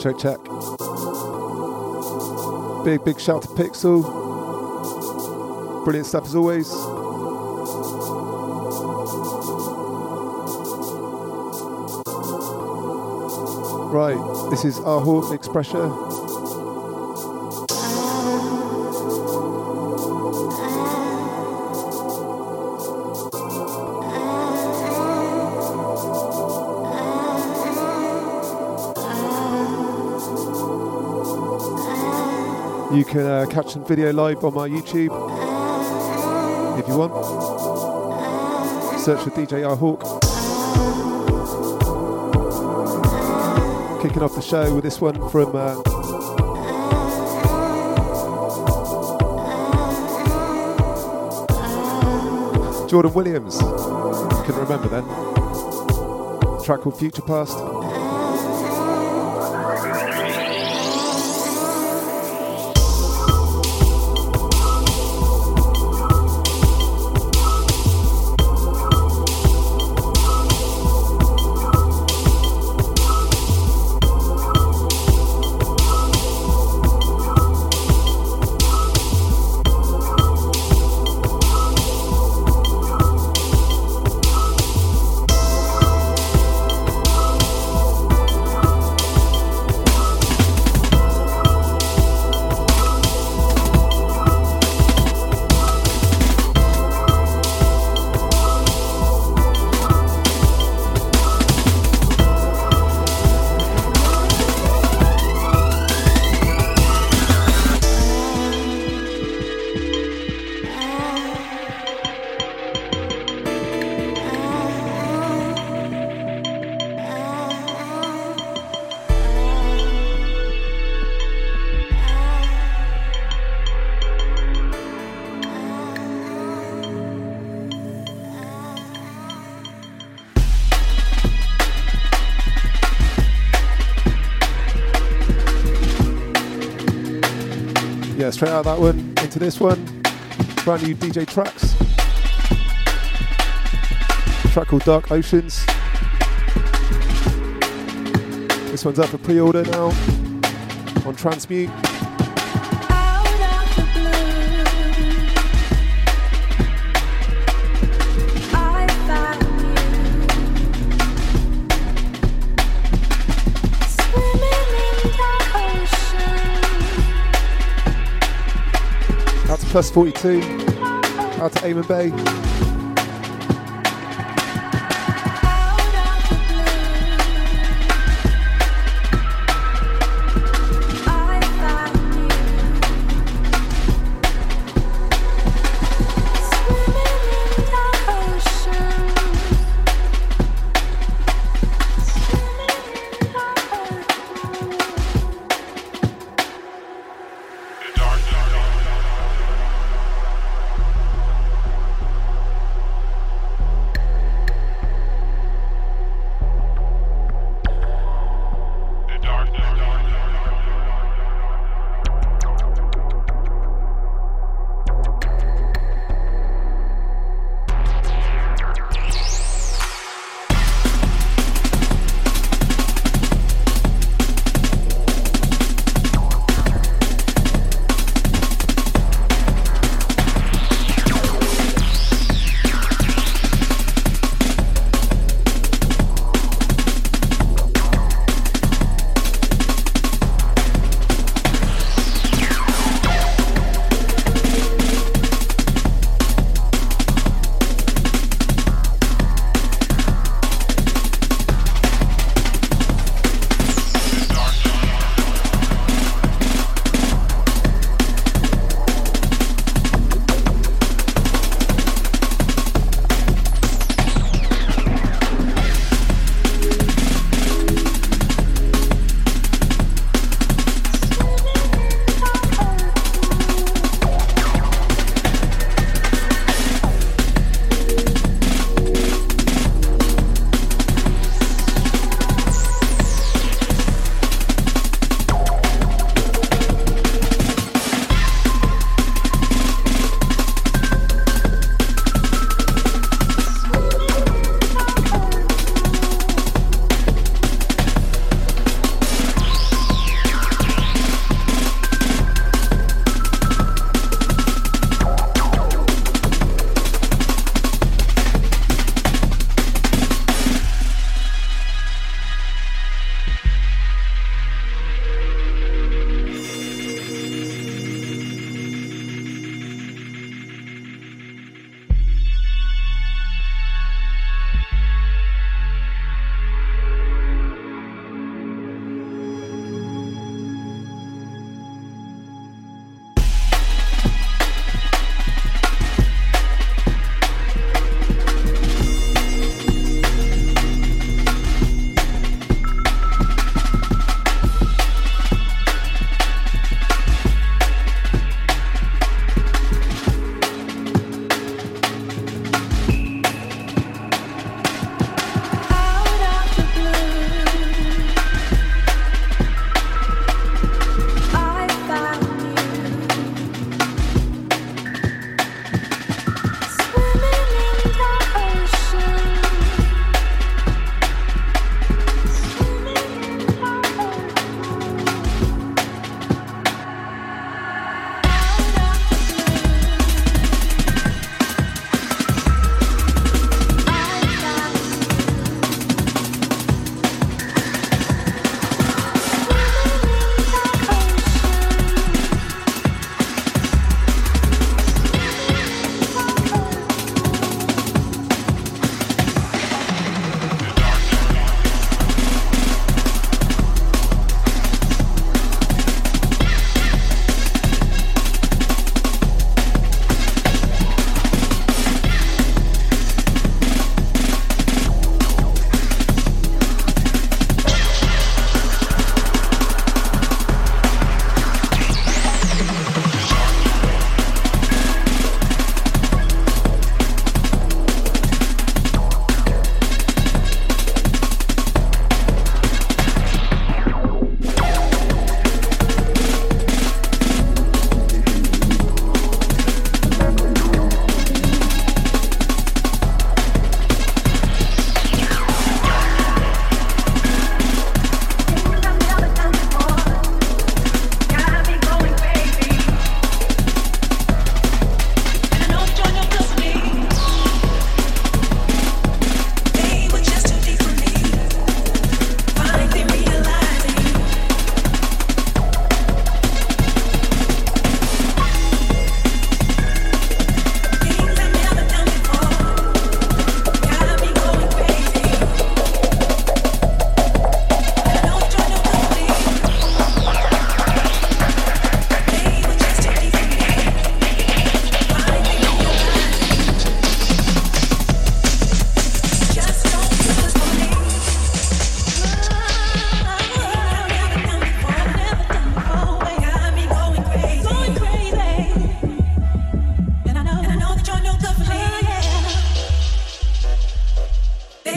Check, check. Big, big shout to Pixel. Brilliant stuff as always. Right, this is our Hawk Expressure. You can uh, catch some video live on my YouTube if you want. Search for DJ R Hawk. Kicking off the show with this one from uh, Jordan Williams. Couldn't remember then. track called Future Past. Straight out that one into this one. Brand new DJ tracks. track called Dark Oceans. This one's up for pre-order now on Transmute. Plus 42. Out to Eamon Bay.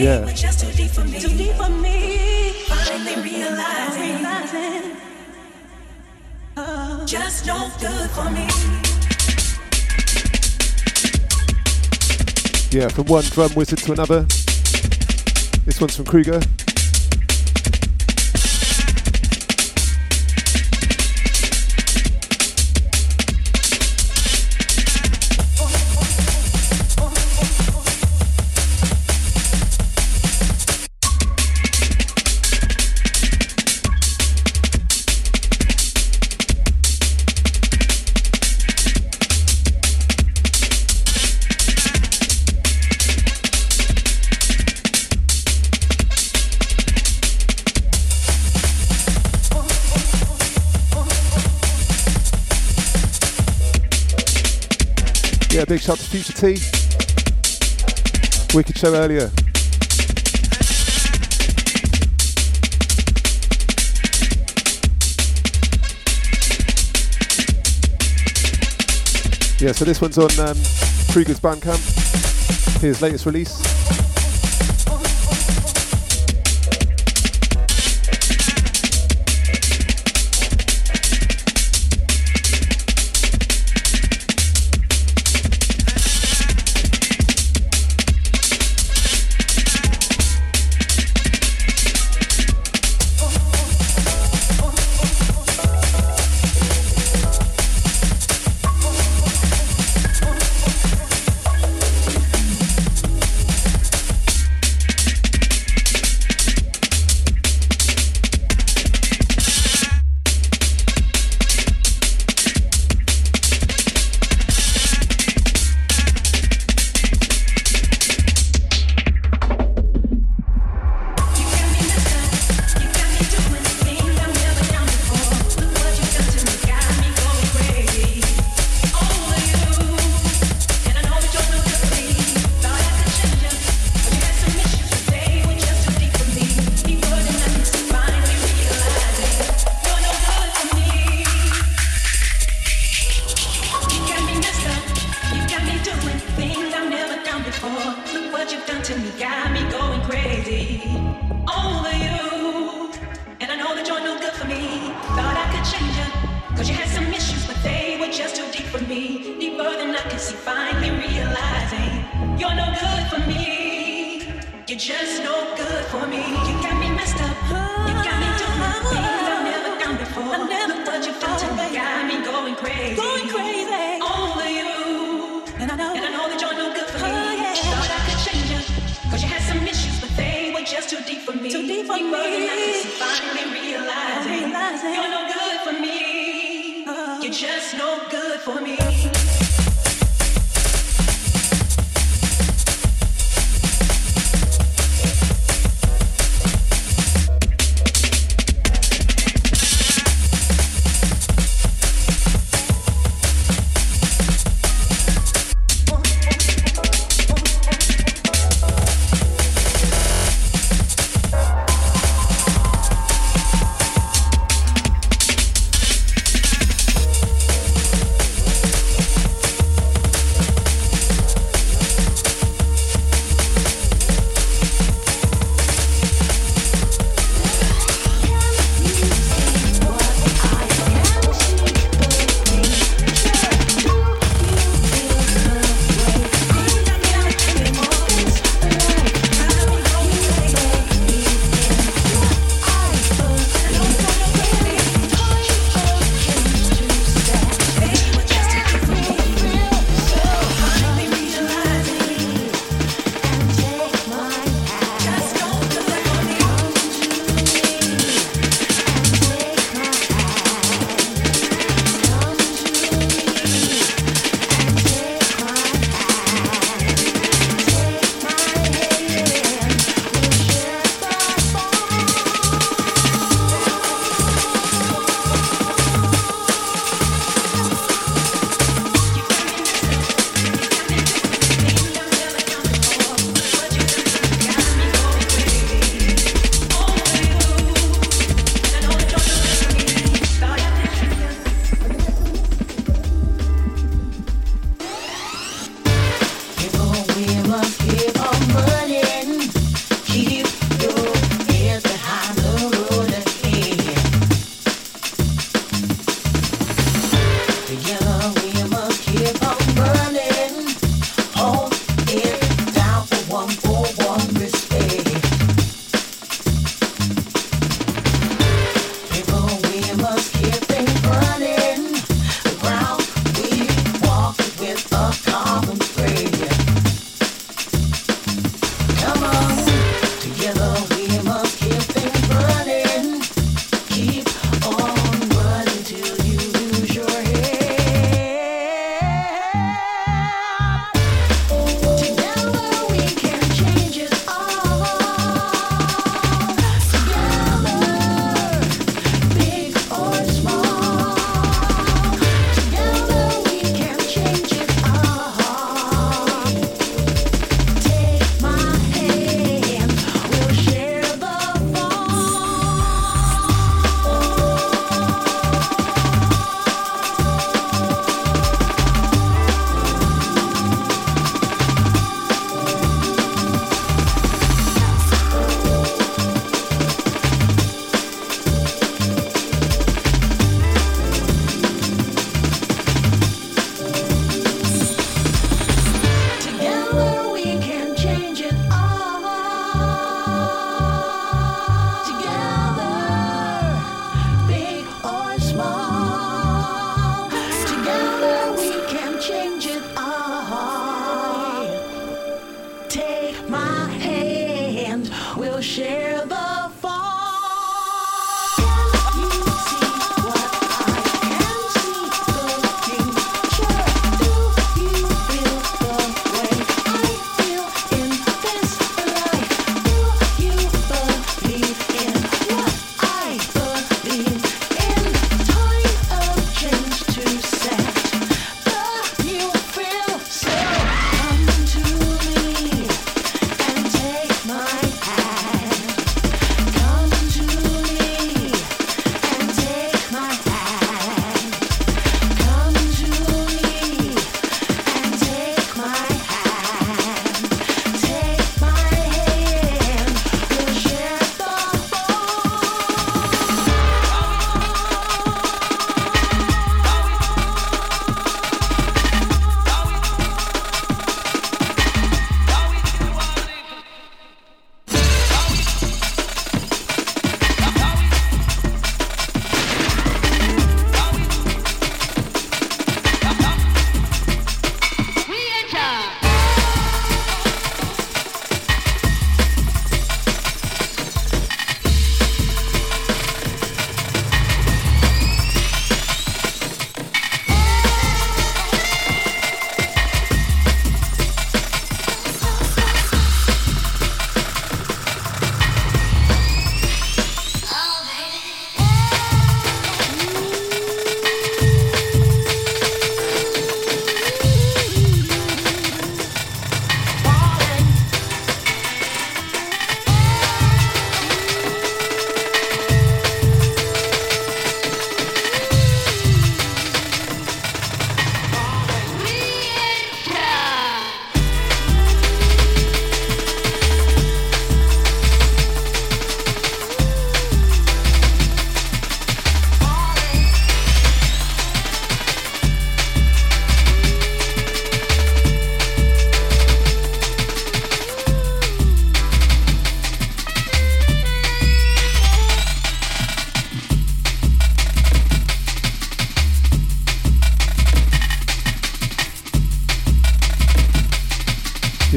Yeah. Just no good for me. Yeah, from one drum wizard to another. This one's from Kruger. Big shout to Future T. Wicked show earlier. Yeah, so this one's on um, Bandcamp. His latest release. for me. You got me messed up. You got me doing things I've never done before. I never Look what you've done to me. Got me going crazy. Going crazy. Over you. And I know. And I know that you're no good for me. Oh, yeah. Thought I could change you. Cause you had some issues, but they were just too deep for me. Too deep for you me. Bugging out, just finally realizing, realizing you're no good for me. Oh. You're just no good for me.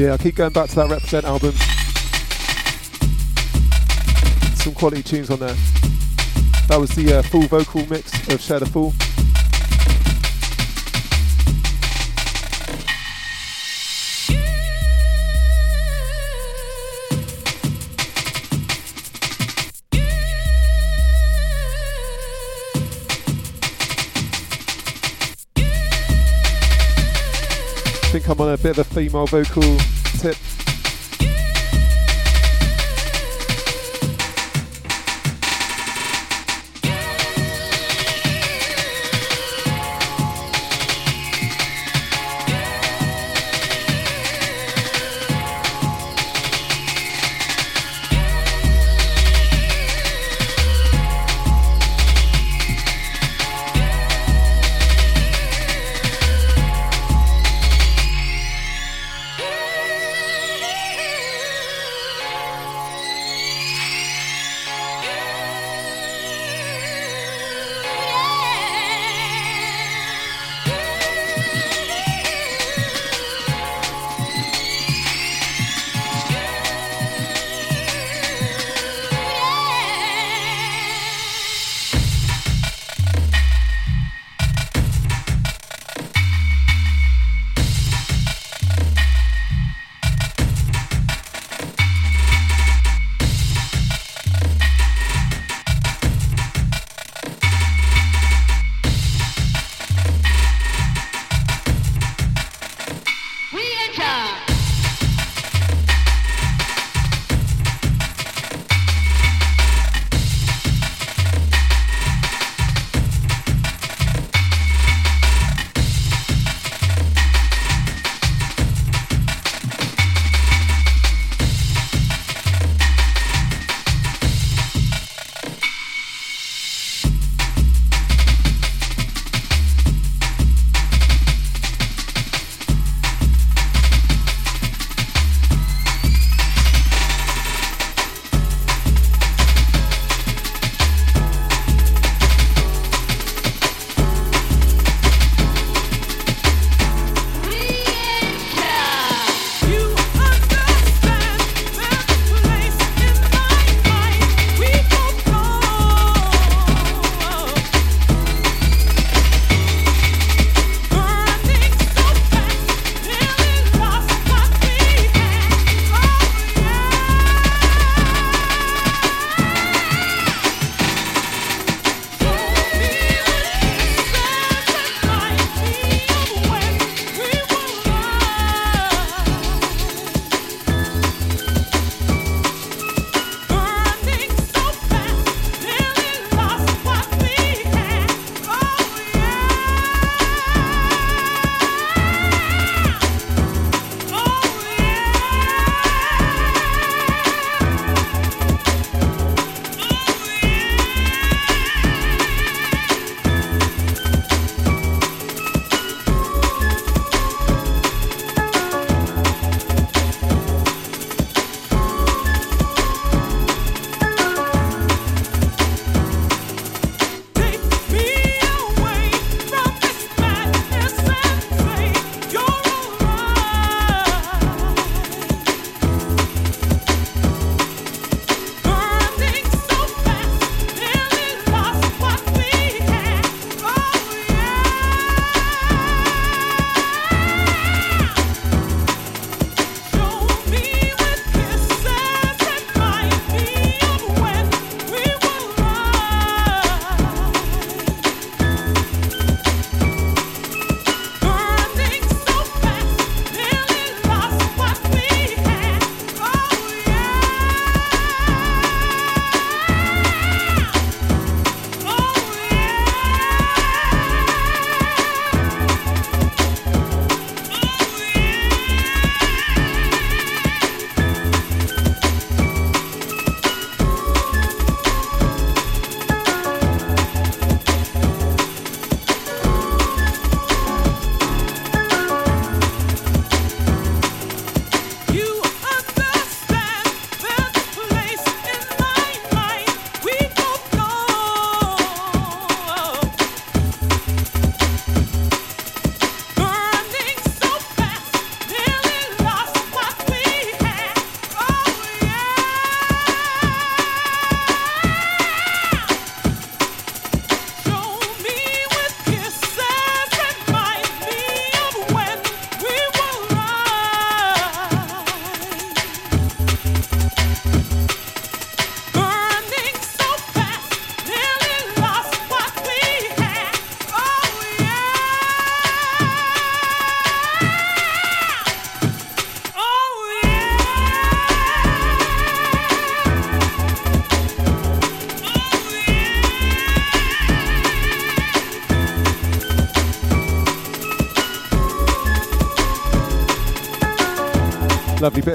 Yeah, I keep going back to that Reprazent album. Some quality tunes on there. That was the uh, full vocal mix of Share the Fall. A bit of a female vocal tip.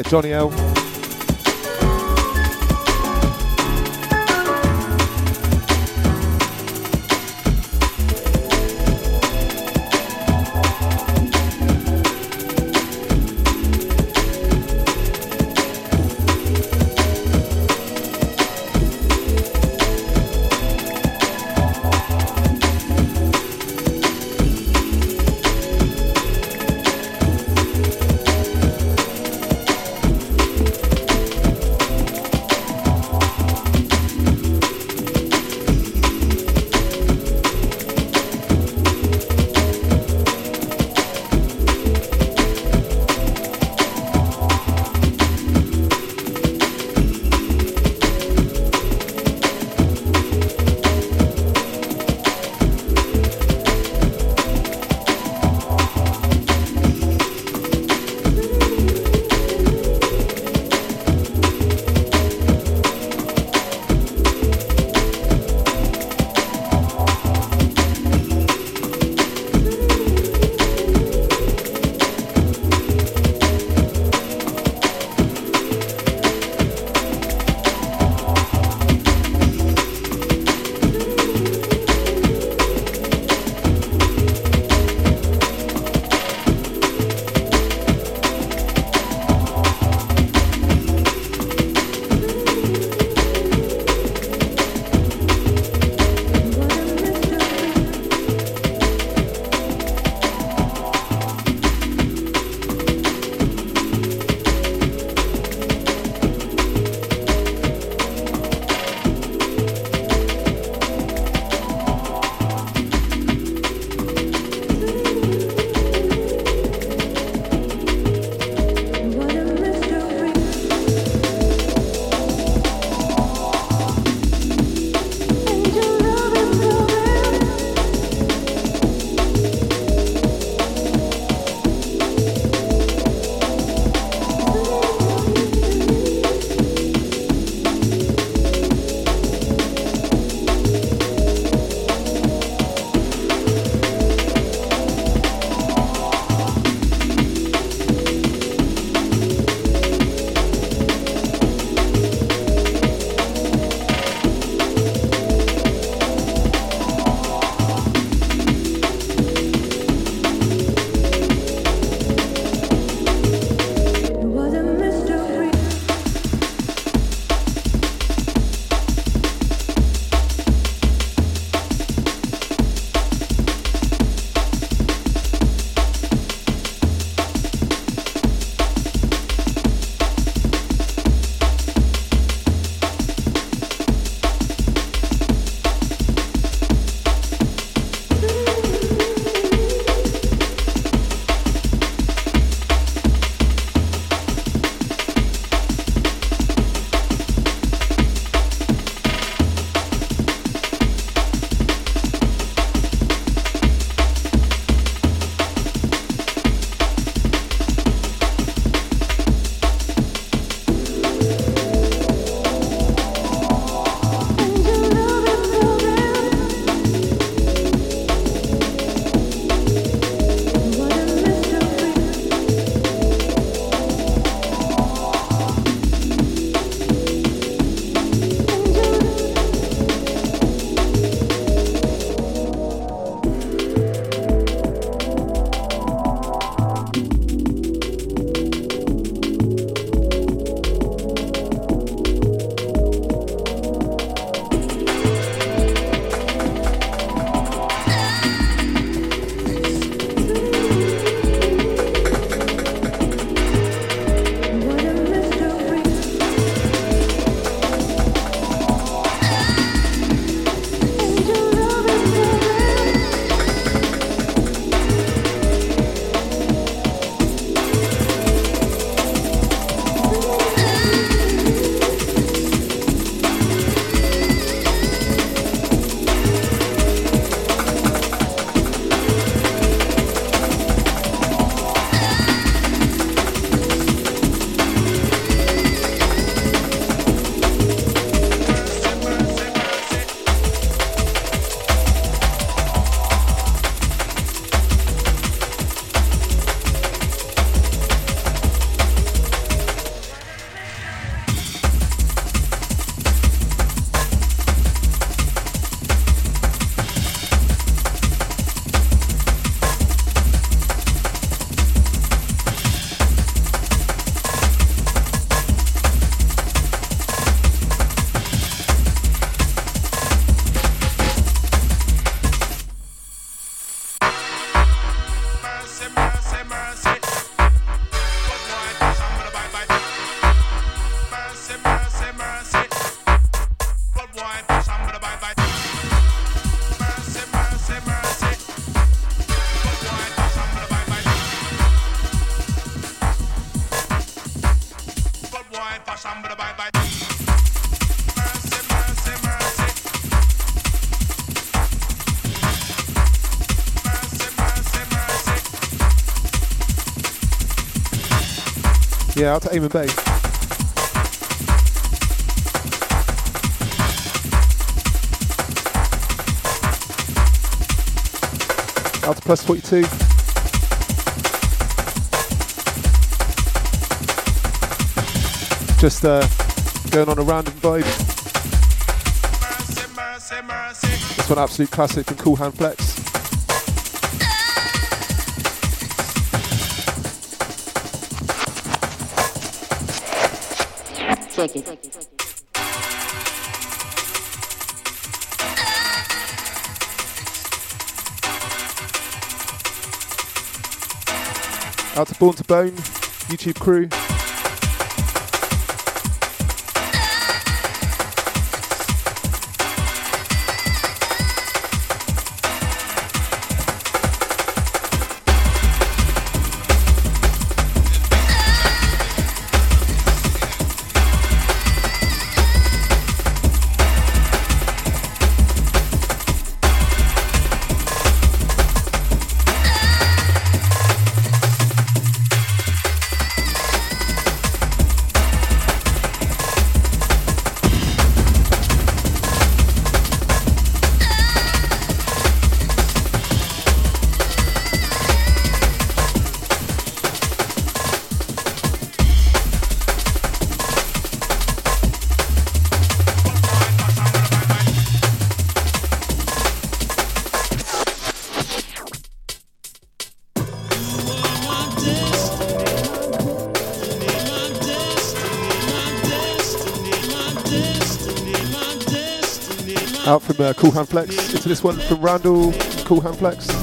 Bit of Johnny L. Yeah, out to Eamon Bay. Out to plus 42. Just uh, going on a random vibe. This one absolute classic from Cool Hand Flex. Check it. Out to Born to Bone, YouTube crew. From uh, Cool Hand Flex into this one from Randall, Cool Hand Flex.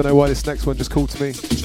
I don't know why this next one just called to me.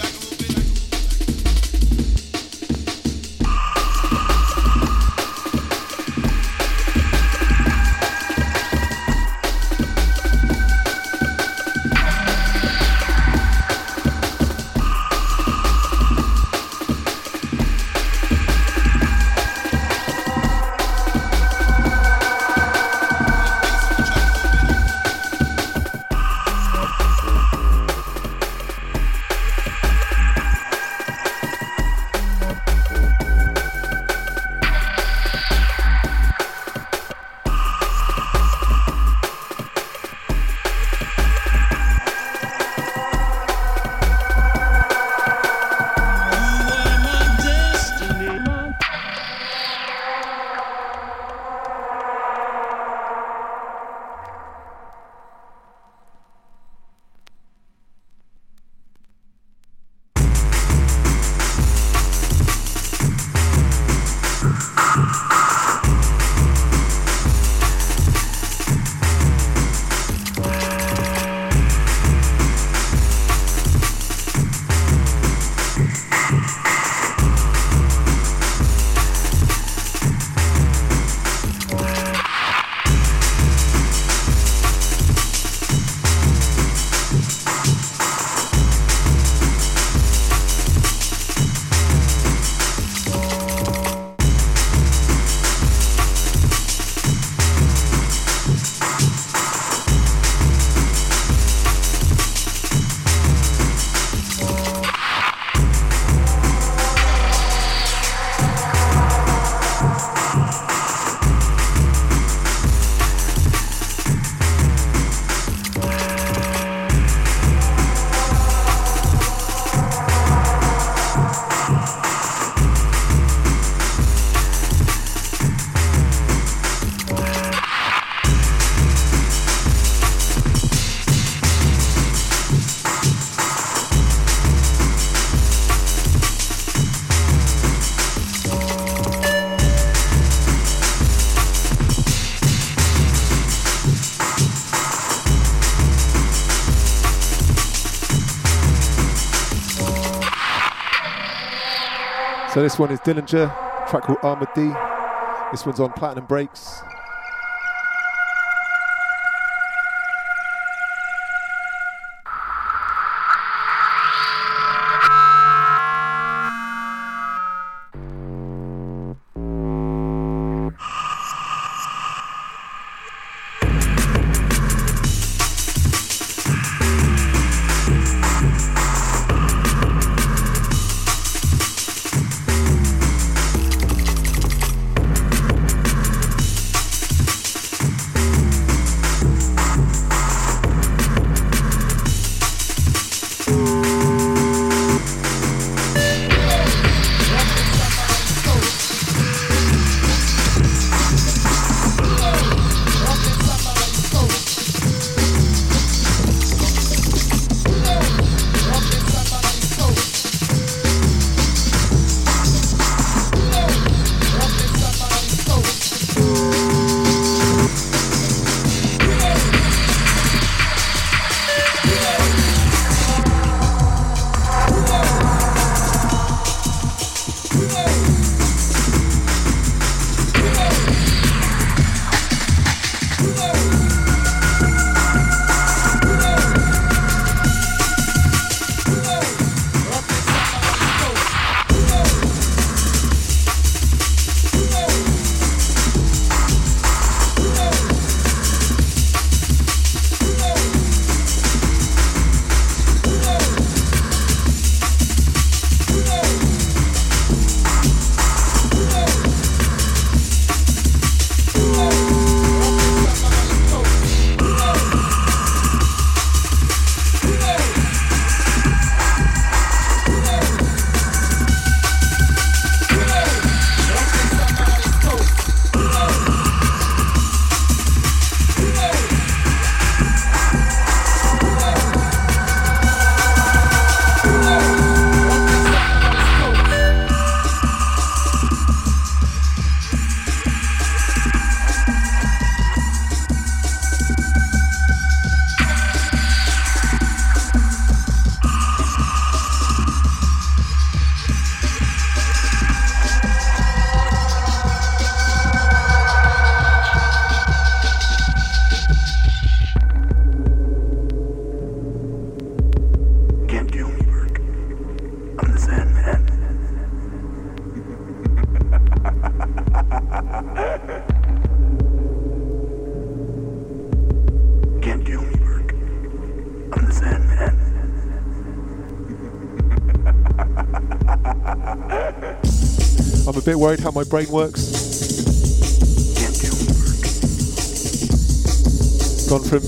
So this one is Dillinja, track called Armored D. This one's on Platinum Breaks. Bit worried how my brain works. Gone from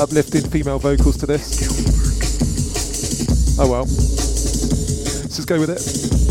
uplifting female vocals to this. Oh well. Let's just go with it.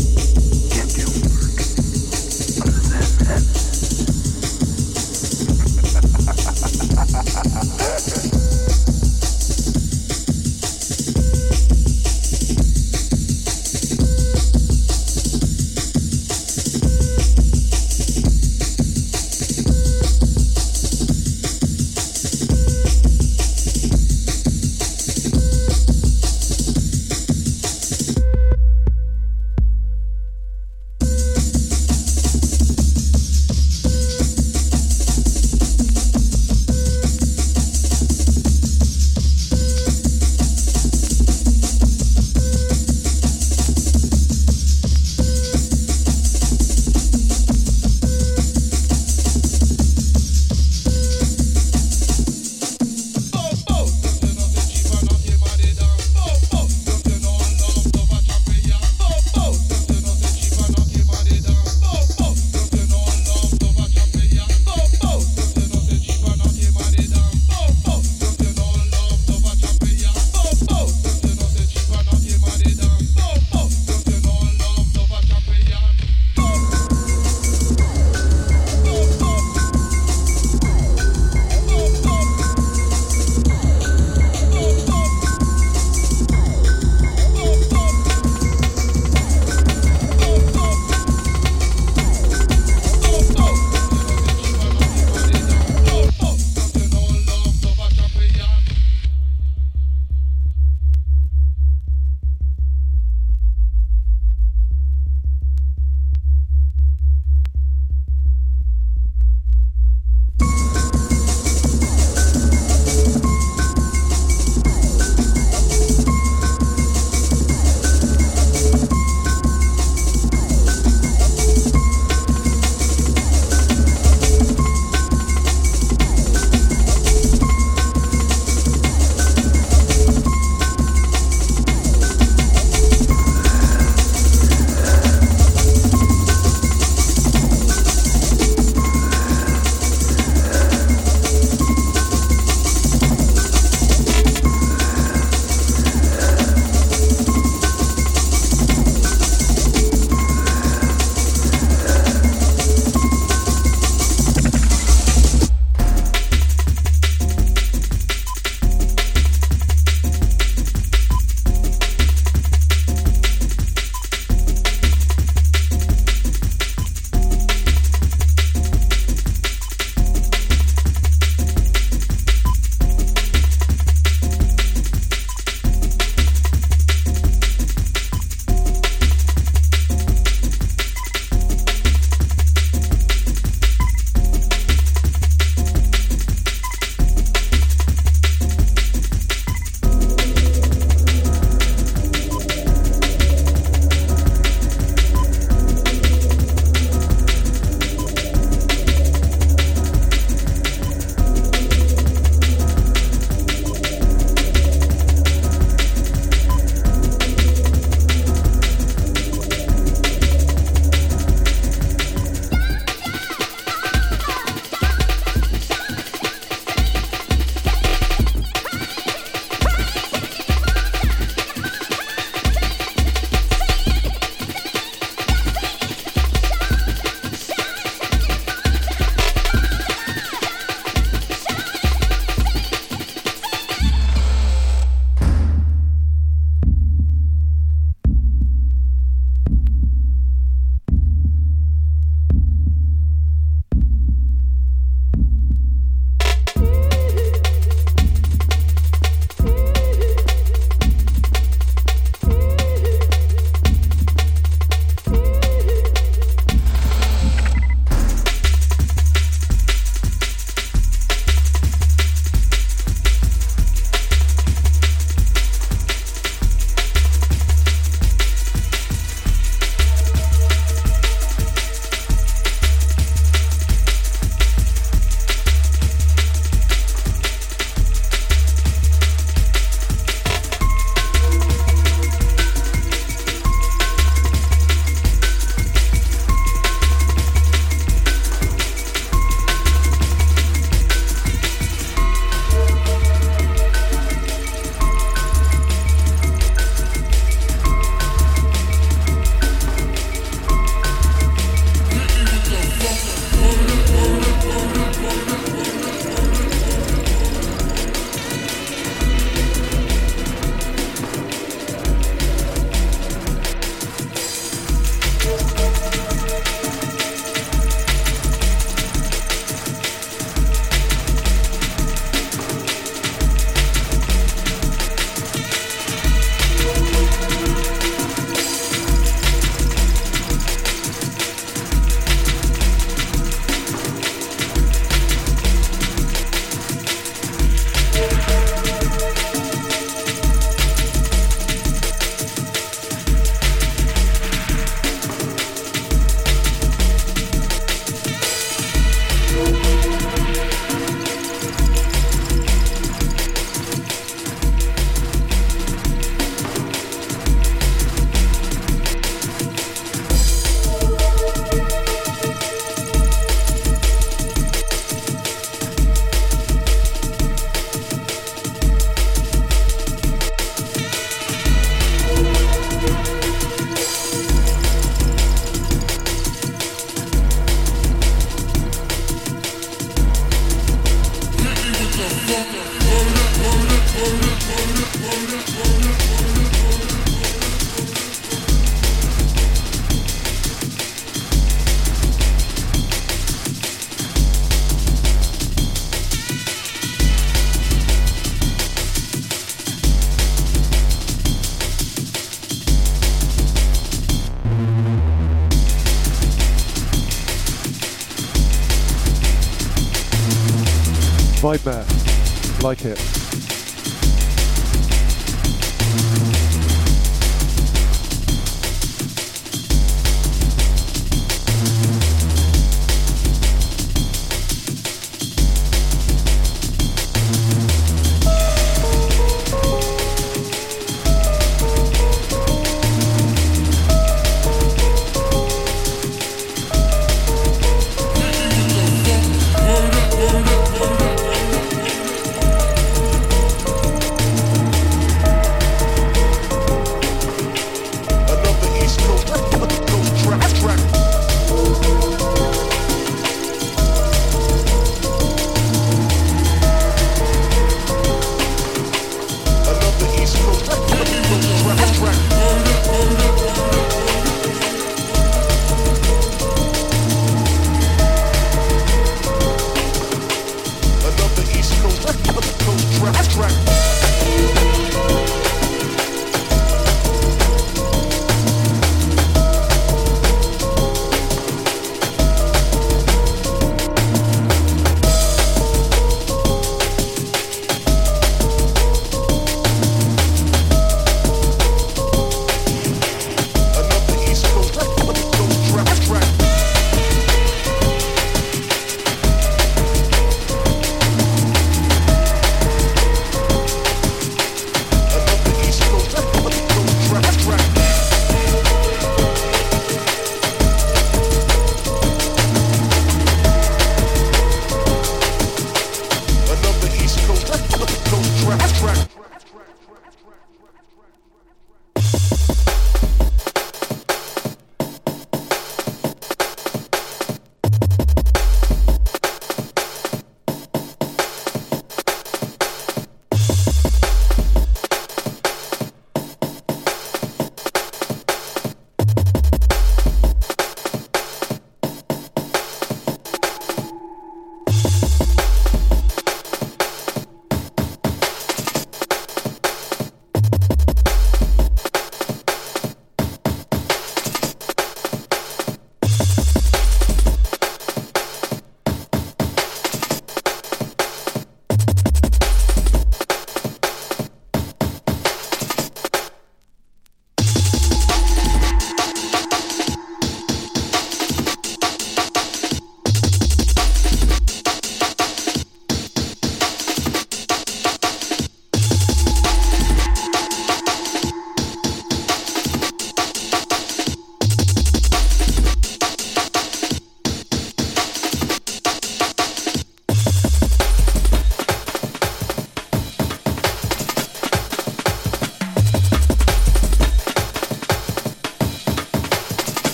like it.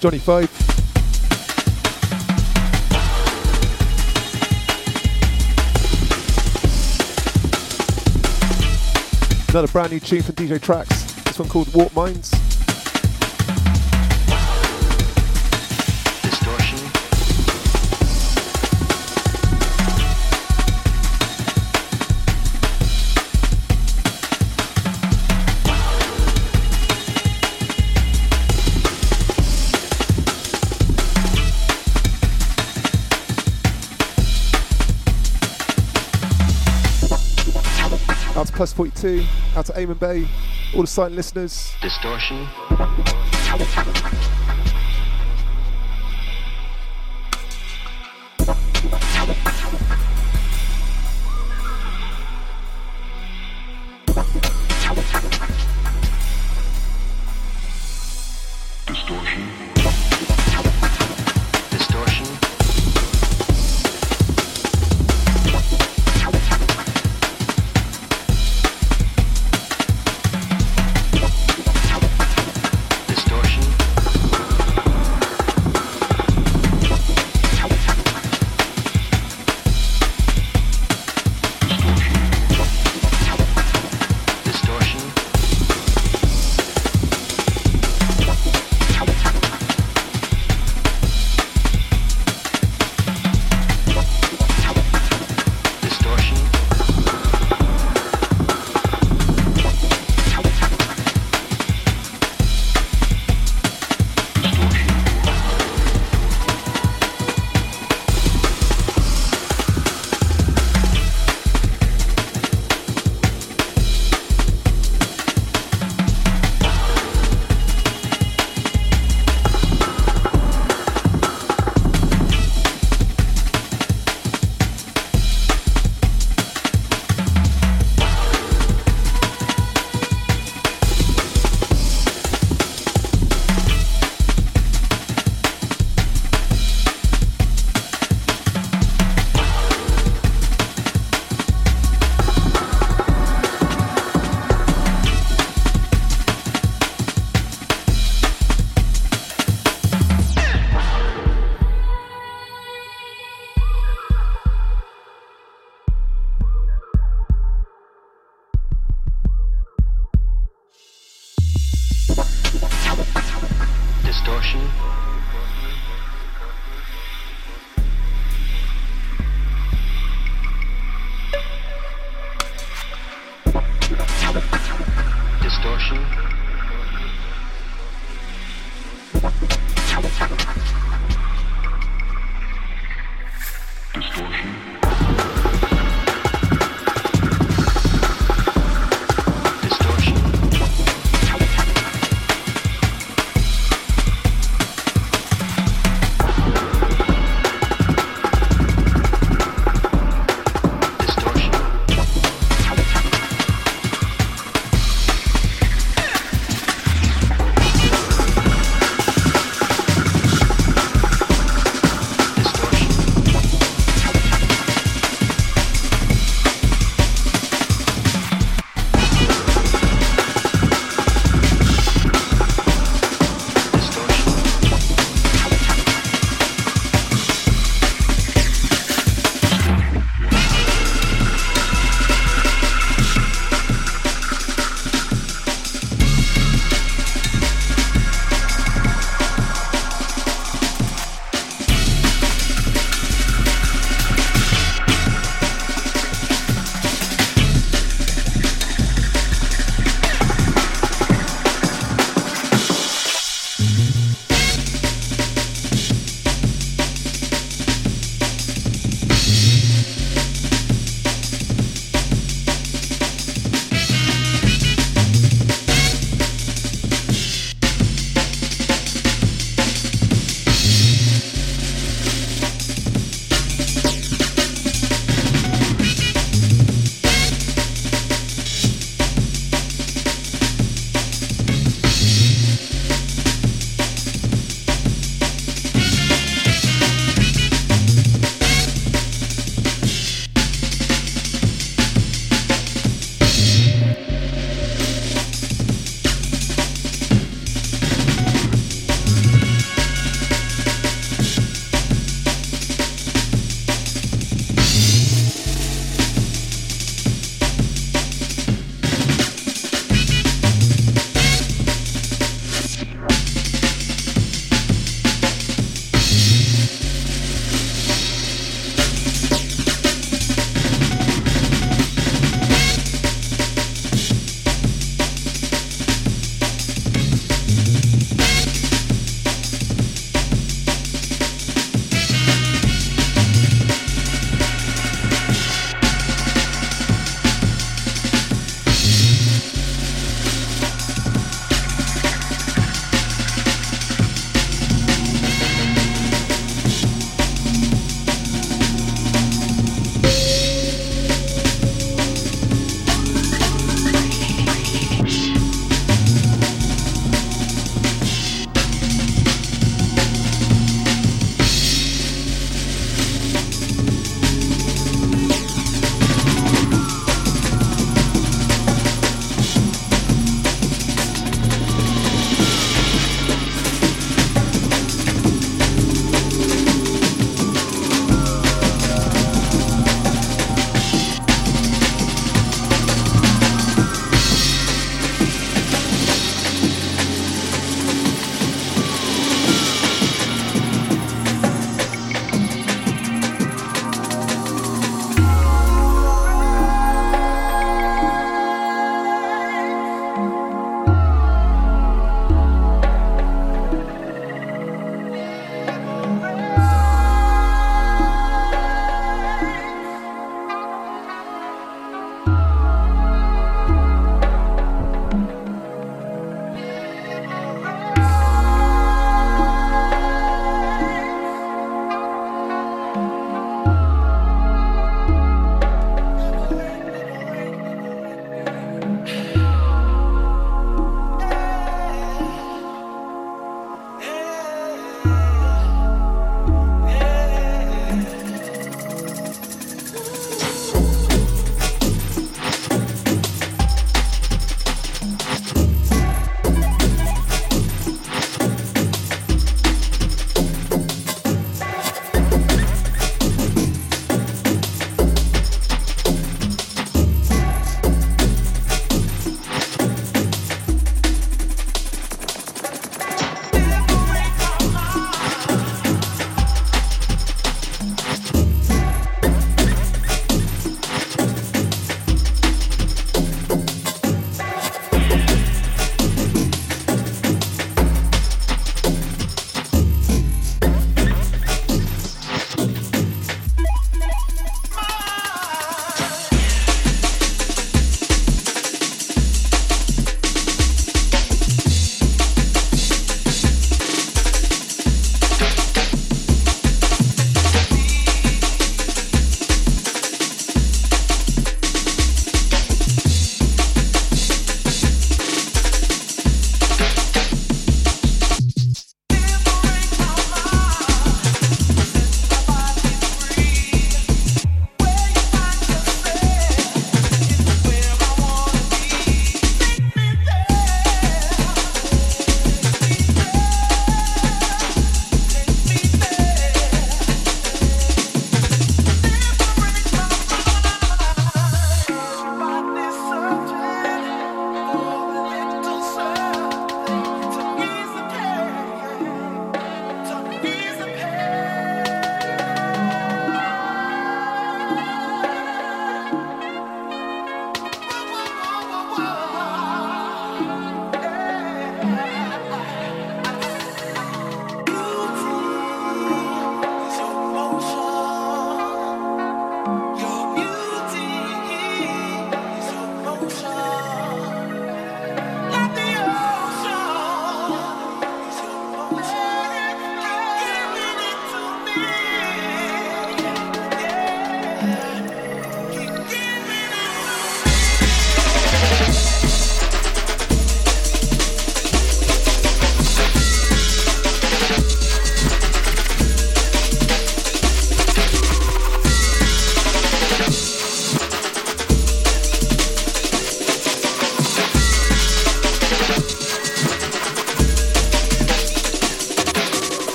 25. Another brand new tune from DJ Tracks. This one called Warp Minds. Plus 42, out to Amon Bay, all the silent listeners. Distortion.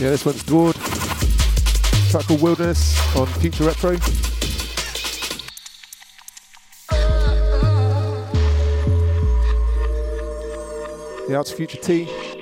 Yeah, this one's Gord. Track called Wilderness on Future Retro. Yeah, it's Future T.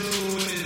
do it.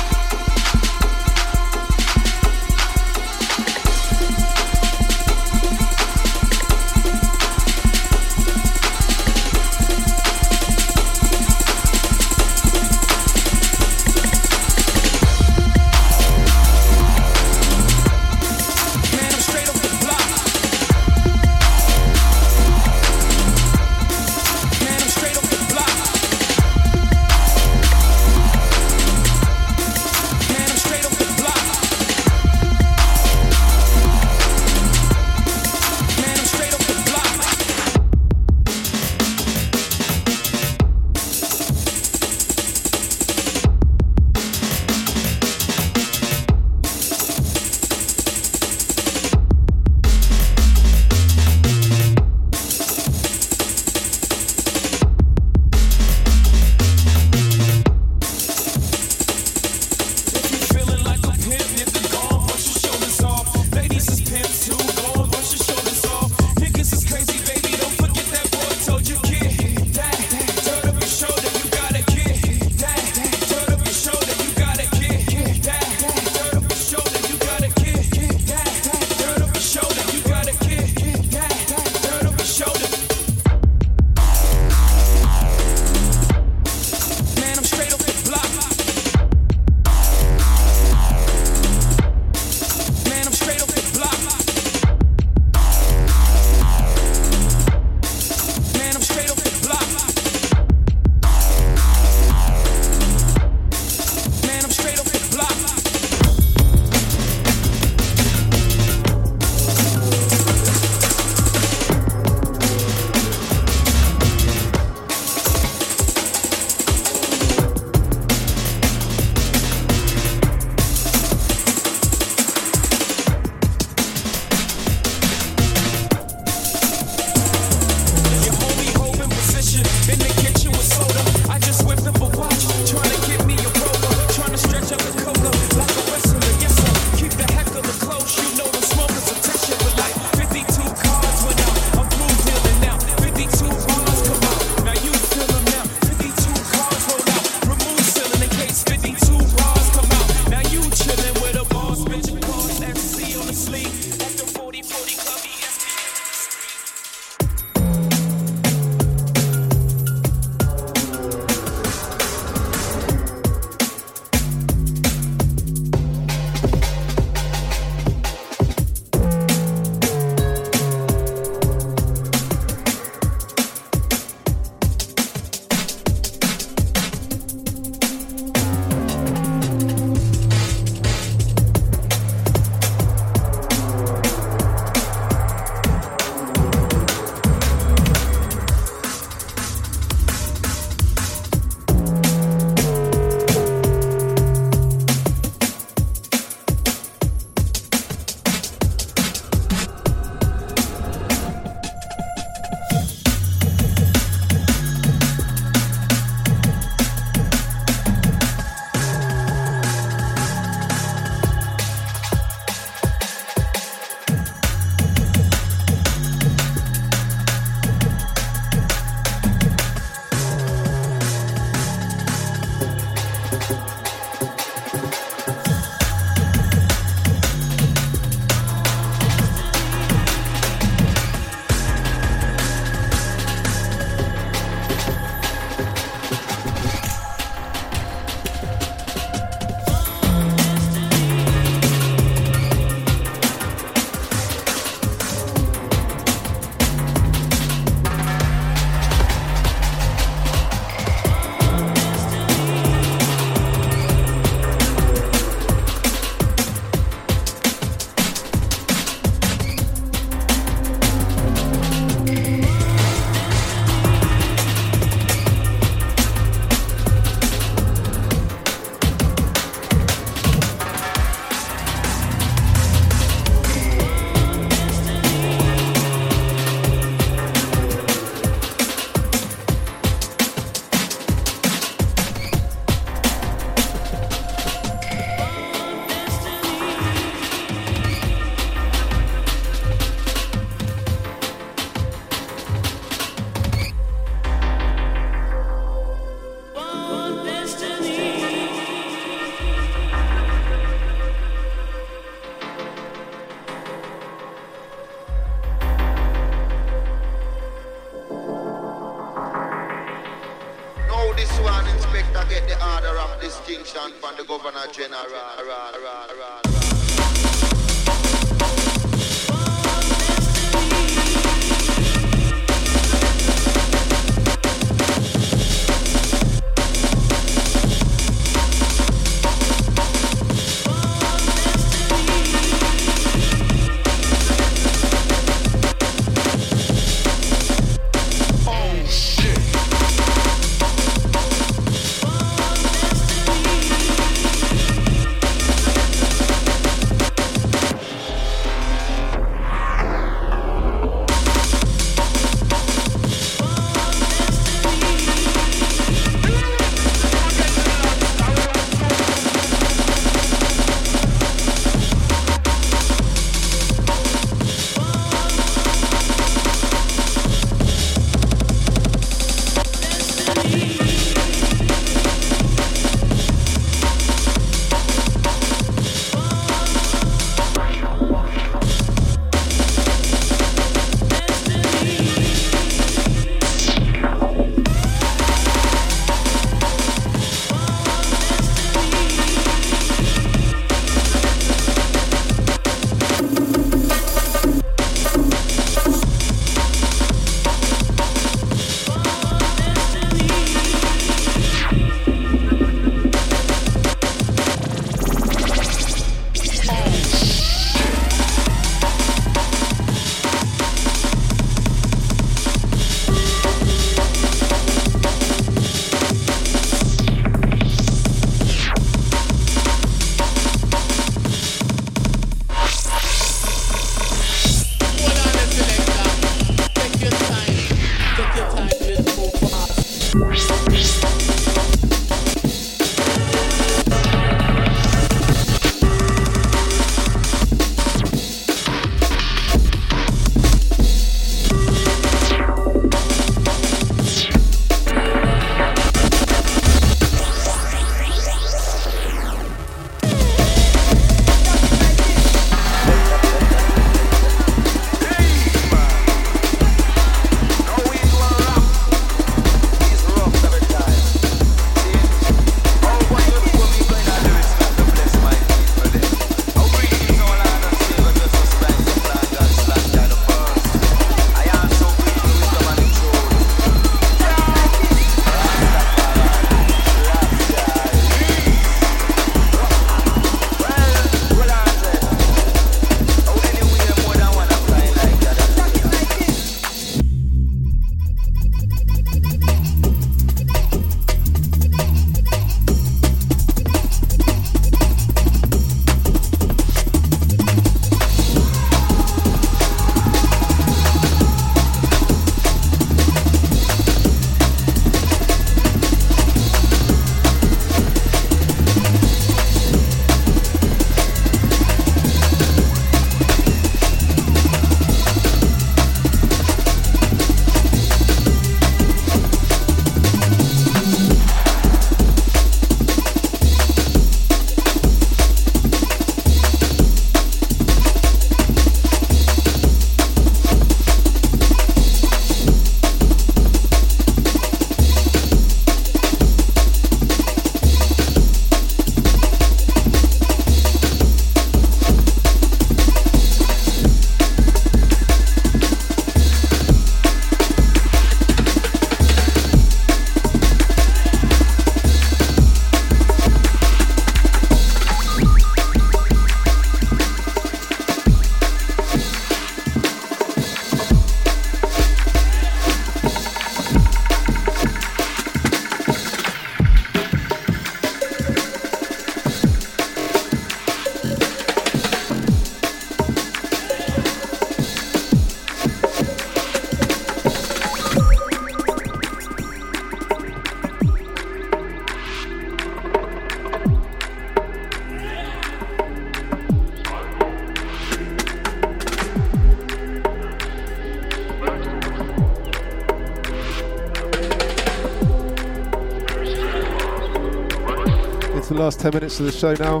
Last 10 minutes of the show now.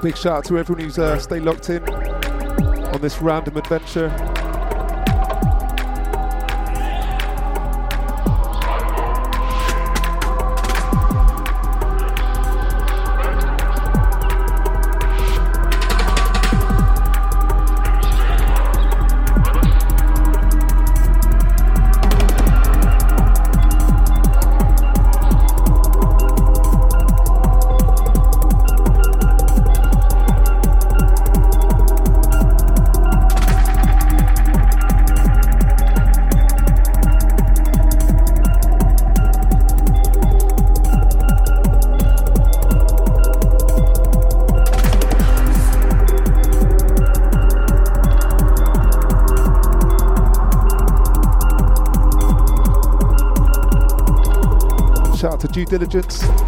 Big shout out to everyone who's uh, stayed locked in on this random adventure. Diligence.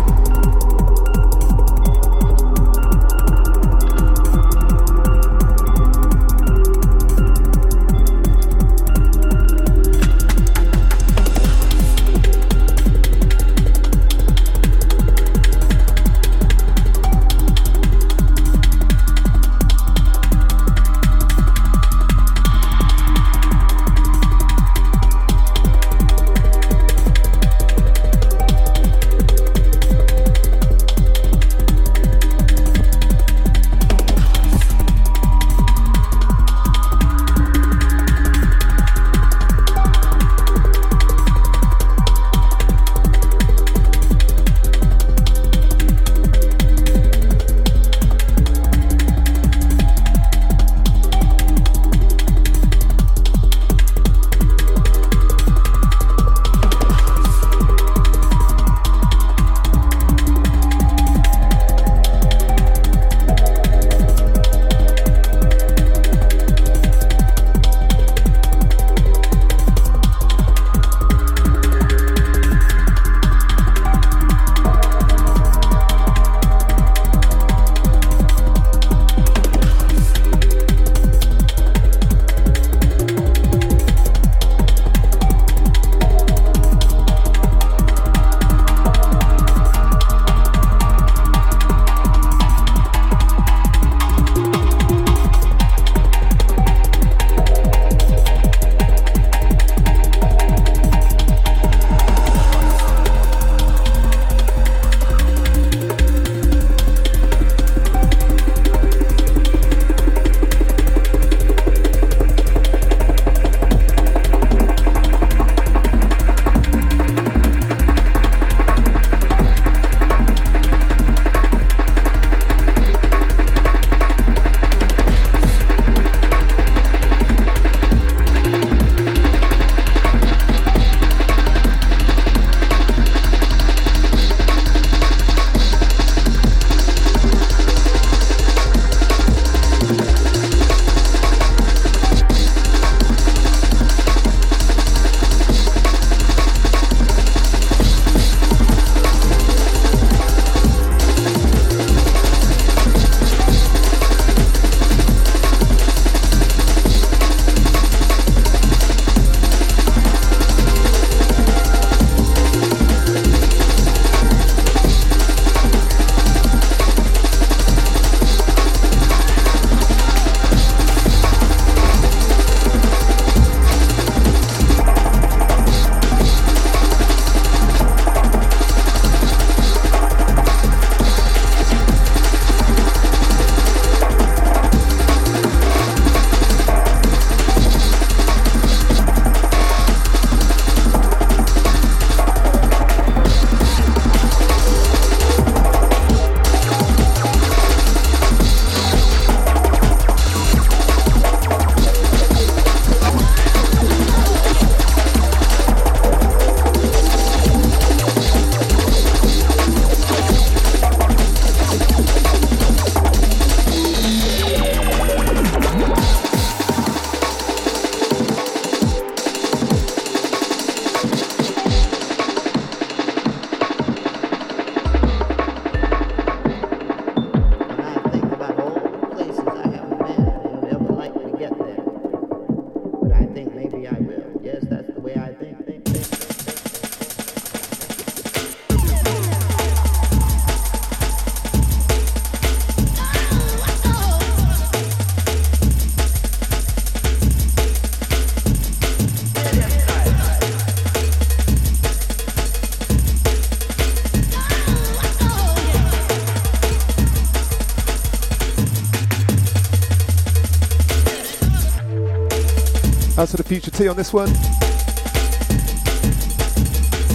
T on this one.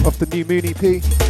Off the new Moon EP.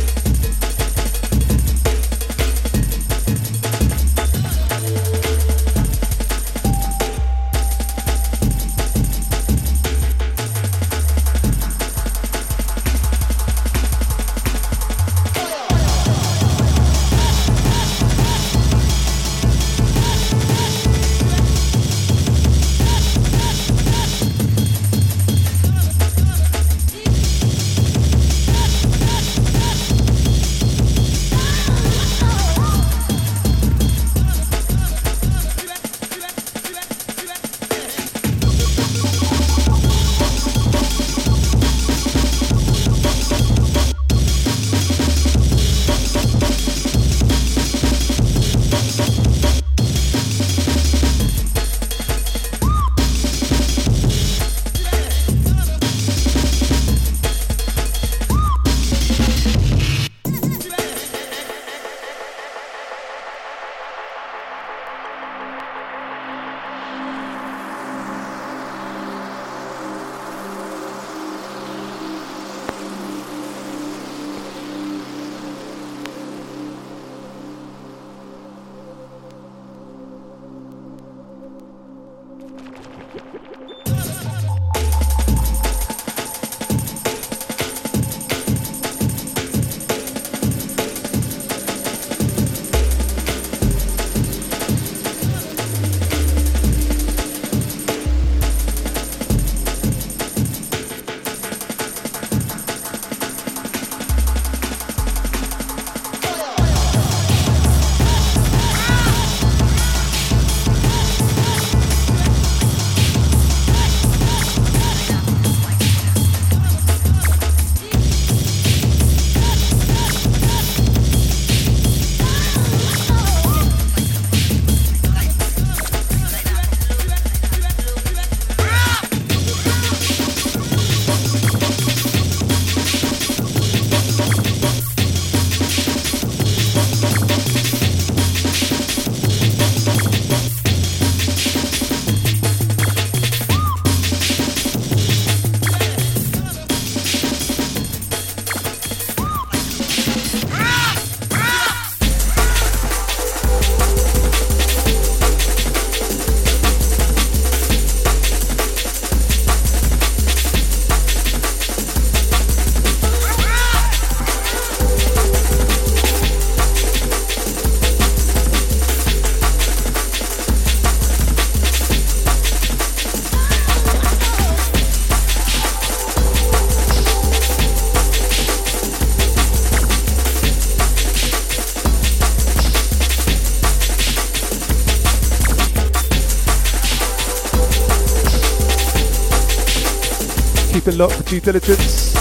Locked for due diligence.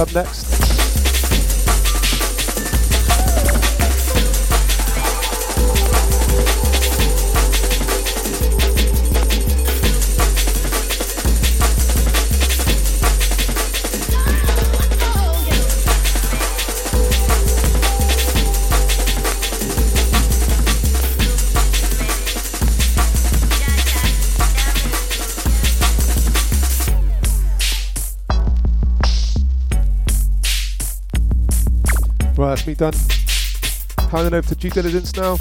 Up next. Me done. Handing over to due diligence now.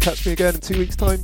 Catch me again in two weeks' time.